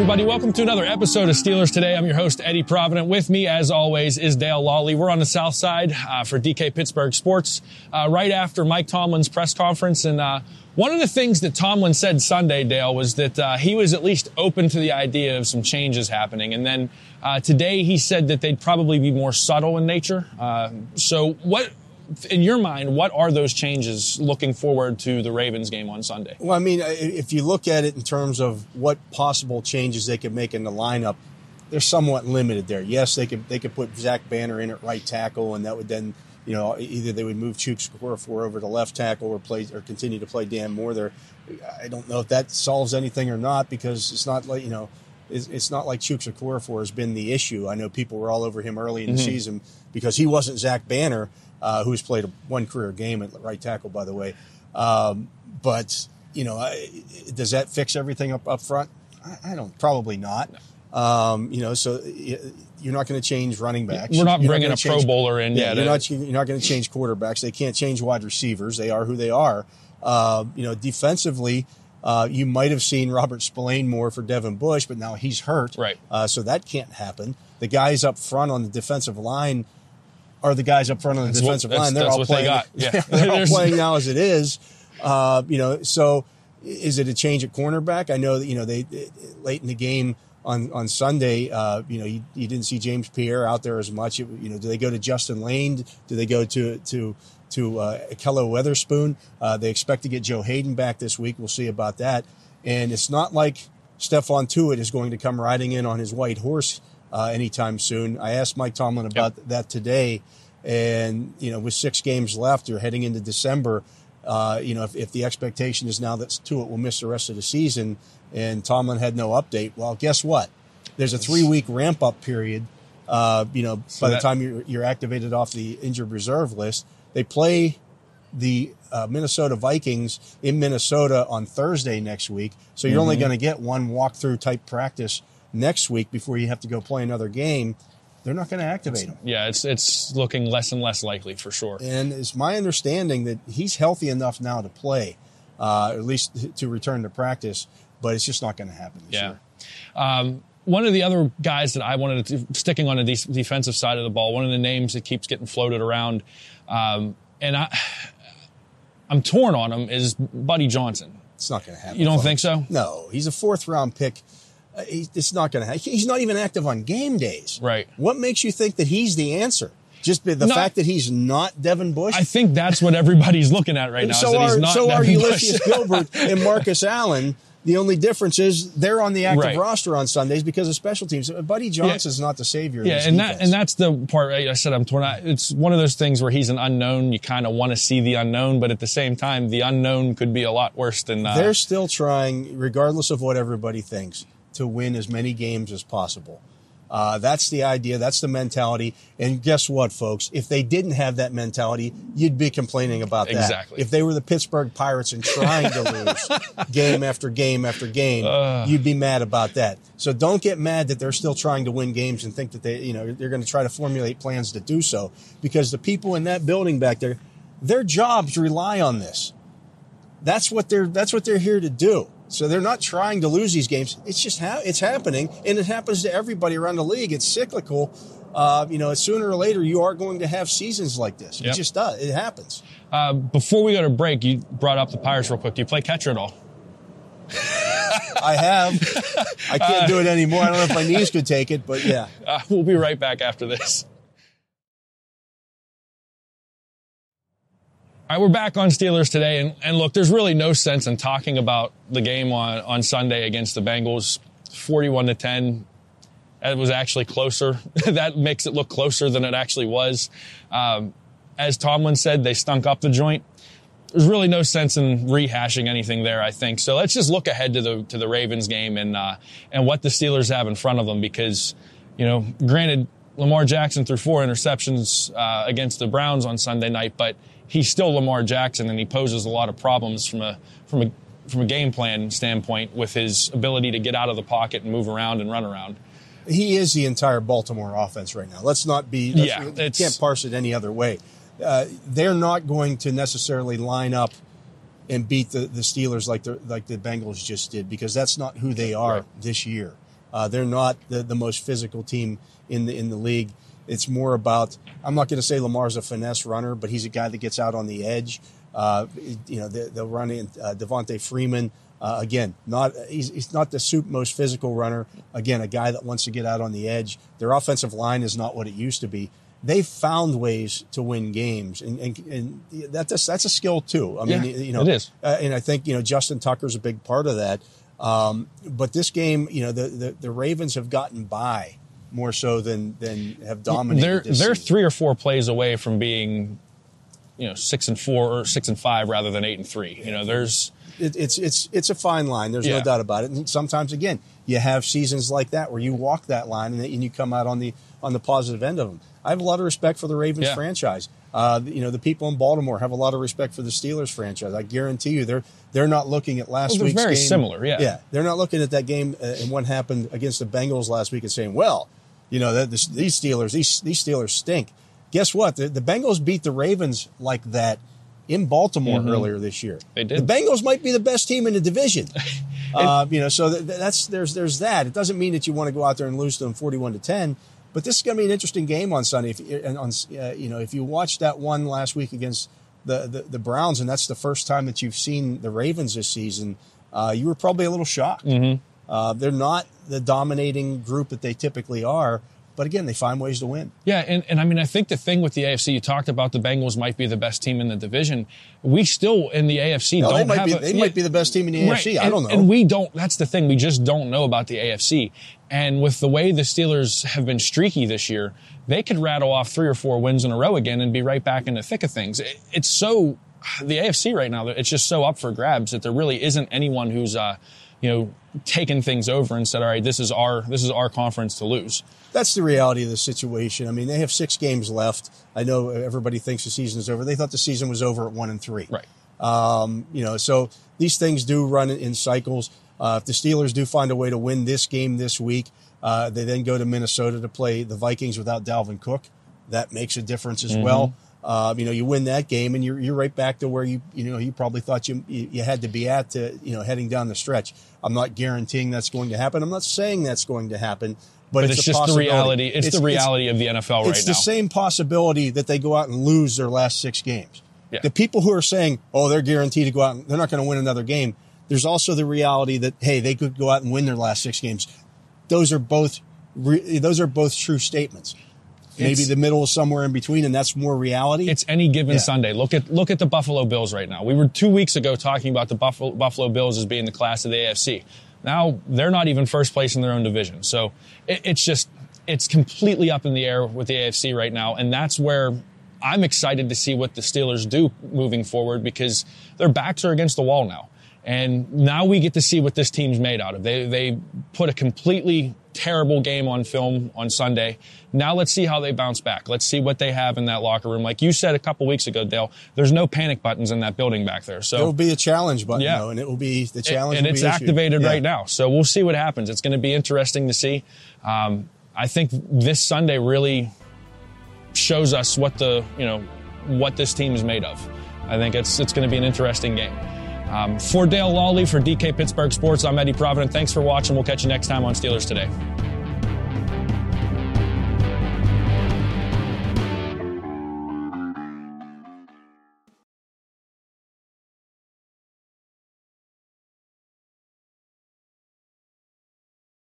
everybody. Welcome to another episode of Steelers Today. I'm your host, Eddie Provident. With me, as always, is Dale Lolley. We're on the south side uh, for DK Pittsburgh Sports uh, right after Mike Tomlin's press conference. And uh, one of the things that Tomlin said Sunday, Dale, was that uh, he was at least open to the idea of some changes happening. And then uh, today he said that they'd probably be more subtle in nature. Uh, so, what in your mind, what are those changes looking forward to the Ravens game on Sunday? Well, I mean, if you look at it in terms of what possible changes they could make in the lineup, they're somewhat limited there. Yes, they could they could put Zach Banner in at right tackle, and that would then you know either they would move Chuks Okorafor over to left tackle or play or continue to play Dan Moore there. I don't know if that solves anything or not because it's not like you know it's, not like Chuks Okorafor has been the issue. I know people were all over him early in the mm-hmm. season because he wasn't Zach Banner uh, who's played a, one career game at right tackle, by the way. Um, but you know, I, does that fix everything up up front? I, I don't. Probably not. Um, you know, so you're not going to change running backs. We're not you're bringing not a change, Pro Bowler in. Yeah, you're not. You're not going to change quarterbacks. They can't change wide receivers. They are who they are. Uh, you know, defensively, uh, you might have seen Robert Spillane more for Devin Bush, but now he's hurt. Right. Uh, so that can't happen. The guys up front on the defensive line are the guys up front on the that's defensive what, line. They're all playing. They yeah, they're all playing now as it is. Uh, you know, so is it a change at cornerback? I know that you know they, they late in the game on on Sunday. Uh, you know, you, you, didn't see James Pierre out there as much. You know, do they go to Justin Layne? Do they go to to to uh, Ahkello Witherspoon? Uh, they expect to get Joe Haden back this week. We'll see about that. And it's not like Stephon Tuitt is going to come riding in on his white horse uh, anytime soon. I asked Mike Tomlin about yep. that today, and you know, with six games left, or heading into December, uh, you know, if, if, the expectation is now that Tuitt will miss the rest of the season, and Tomlin had no update, well, guess what? There's a three week ramp up period. Uh, you know, so by that, the time you're, you're, activated off the injured reserve list, they play the uh, Minnesota Vikings in Minnesota on Thursday next week. So you're mm-hmm. only going to get one walkthrough type practice next week before you have to go play another game, they're not going to activate him. Yeah, it's it's looking less and less likely for sure. And it's my understanding that he's healthy enough now to play, uh, at least to return to practice. But it's just not going to happen this yeah. year. Um, one of the other guys that I wanted to sticking on the defensive side of the ball, one of the names that keeps getting floated around, um, and I, I'm torn on him is Buddy Johnson. It's not going to happen. You don't folks. think so? No, he's a fourth round pick uh, it's not going to happen. He's not even active on game days. Right. What makes you think that he's the answer? Just the fact that he's not Devin Bush. I think that's what everybody's looking at right now. So are so Devin are Ulysses Gilbert and Marcus Allen. The only difference is they're on the active right. roster on Sundays because of special teams. Buddy Johnson's yeah. not the savior. Yeah, and defense. that and that's the part I said I'm torn. Out. It's one of those things where he's an unknown. You kind of want to see the unknown, but at the same time, the unknown could be a lot worse than. Uh, they're still trying, regardless of what everybody thinks to win as many games as possible. Uh, that's the idea. That's the mentality. And guess what, folks? If they didn't have that mentality, you'd be complaining about that. Exactly. If they were the Pittsburgh Pirates and trying to lose game after game after game, uh. you'd be mad about that. So don't get mad that they're still trying to win games and think that they, you know, they're going to try to formulate plans to do so because the people in that building back there, their jobs rely on this. That's what they're, that's what they're here to do. So they're not trying to lose these games. It's just ha- it's happening, and it happens to everybody around the league. It's cyclical. Uh, you know, sooner or later, you are going to have seasons like this. Yep. It just does. It happens. Uh, before we go to break, you brought up the Pirates real quick. Do you play catcher at all? I have. I can't uh, do it anymore. I don't know if my knees could take it, but yeah. Uh, we'll be right back after this. Right, we're back on Steelers today, and, and look, there's really no sense in talking about the game on, on Sunday against the Bengals, 41 to 10. It was actually closer. that makes it look closer than it actually was. Um, as Tomlin said, they stunk up the joint. There's really no sense in rehashing anything there, I think. So let's just look ahead to the to the Ravens game and uh, and what the Steelers have in front of them because, you know, granted, Lamar Jackson threw four interceptions uh, against the Browns on Sunday night, but he's still Lamar Jackson, and he poses a lot of problems from a from a from a game plan standpoint with his ability to get out of the pocket and move around and run around. He is the entire Baltimore offense right now. Let's not be. Yeah, you can't parse it any other way. Uh, they're not going to necessarily line up and beat the, the Steelers like the like the Bengals just did because that's not who they are right. this year. Uh, they're not the, the most physical team in the in the league. It's more about I'm not going to say Lamar's a finesse runner, but he's a guy that gets out on the edge. Uh, you know, they, will run in uh, Freeman. Uh, again, not he's, he's not the soup most physical runner. Again, a guy that wants to get out on the edge. Their offensive line is not what it used to be. They've found ways to win games, and, and, and that's that's a skill too. I yeah, mean, you know, it is, uh, and I think you know Justin Tucker's a big part of that. Um, but this game, you know, the, the, the Ravens have gotten by more so than than have dominated. They're they're season. three or four plays away from being, you know, six and four or six and five rather than eight and three. You know, there's it, it's it's it's a fine line. There's yeah. no doubt about it. And sometimes, again, you have seasons like that where you walk that line and, and you come out on the on the positive end of them. I have a lot of respect for the Ravens yeah. franchise. Uh, you know, the people in Baltimore have a lot of respect for the Steelers franchise. I guarantee you, they're they're not looking at last well, week's very game. similar. Yeah, yeah, they're not looking at that game uh, and what happened against the Bengals last week and saying, well, you know, this, these Steelers, these these Steelers stink. Guess what? The, the Bengals beat the Ravens like that in Baltimore mm-hmm. earlier this year. They did. The Bengals might be the best team in the division. uh, you know, so th- that's there's there's that. It doesn't mean that you want to go out there and lose to them forty-one to ten, but this is going to be an interesting game on Sunday. If and on uh, you know if you watched that one last week against the, the, the Browns, and that's the first time that you've seen the Ravens this season, uh, you were probably a little shocked. Mm-hmm. Uh, they're not the dominating group that they typically are. But again, they find ways to win. Yeah, and, and I mean, I think the thing with the AFC, you talked about the Bengals might be the best team in the division. We still in the AFC no, don't they might have. Be, a, they yeah, might be the best team in the right, AFC. I don't know. And we don't. That's the thing. We just don't know about the AFC. And with the way the Steelers have been streaky this year, they could rattle off three or four wins in a row again and be right back in the thick of things. It, it's so the AFC right now. It's just so up for grabs that there really isn't anyone who's. Uh, you know, taken things over and said, all right, this is our this is our conference to lose. That's the reality of the situation. I mean, they have six games left. I know everybody thinks the season is over. They thought the season was over at one and three. Right. Um, you know, so these things do run in cycles. Uh, if the Steelers do find a way to win this game this week, uh, they then go to Minnesota to play the Vikings without Dalvin Cook. That makes a difference as mm-hmm. well. Uh, you know, you win that game, and you're you're right back to where you you know you probably thought you you had to be at to you know heading down the stretch. I'm not guaranteeing that's going to happen. I'm not saying that's going to happen, but, but it's, it's just the reality. It's, it's the reality it's, of the NFL right now. It's the same possibility that they go out and lose their last six games. Yeah. The people who are saying, "Oh, they're guaranteed to go out, and they're not going to win another game." There's also the reality that hey, they could go out and win their last six games. Those are both those are both true statements maybe the middle is somewhere in between, and that's more reality. It's any given yeah. Sunday. Look at look at the Buffalo Bills right now. We were two weeks ago talking about the Buffalo, Buffalo Bills as being the class of the AFC. Now they're not even first place in their own division. So it, it's just it's completely up in the air with the AFC right now, and that's where I'm excited to see what the Steelers do moving forward because their backs are against the wall now. And now we get to see what this team's made out of. They, they put a completely terrible game on film on Sunday. Now let's see how they bounce back. Let's see what they have in that locker room. Like you said a couple weeks ago, Dale, there's no panic buttons in that building back there. So it'll be a challenge button, yeah. though, and it will be the challenge. and it's activated yeah. right now. So we'll see what happens. It's going to be interesting to see. Um, I think this Sunday really shows us what the you know what this team is made of. I think it's it's going to be an interesting game. Um, for Dale Lolley, for DK Pittsburgh Sports, I'm Eddie Provident. Thanks for watching. We'll catch you next time on Steelers Today.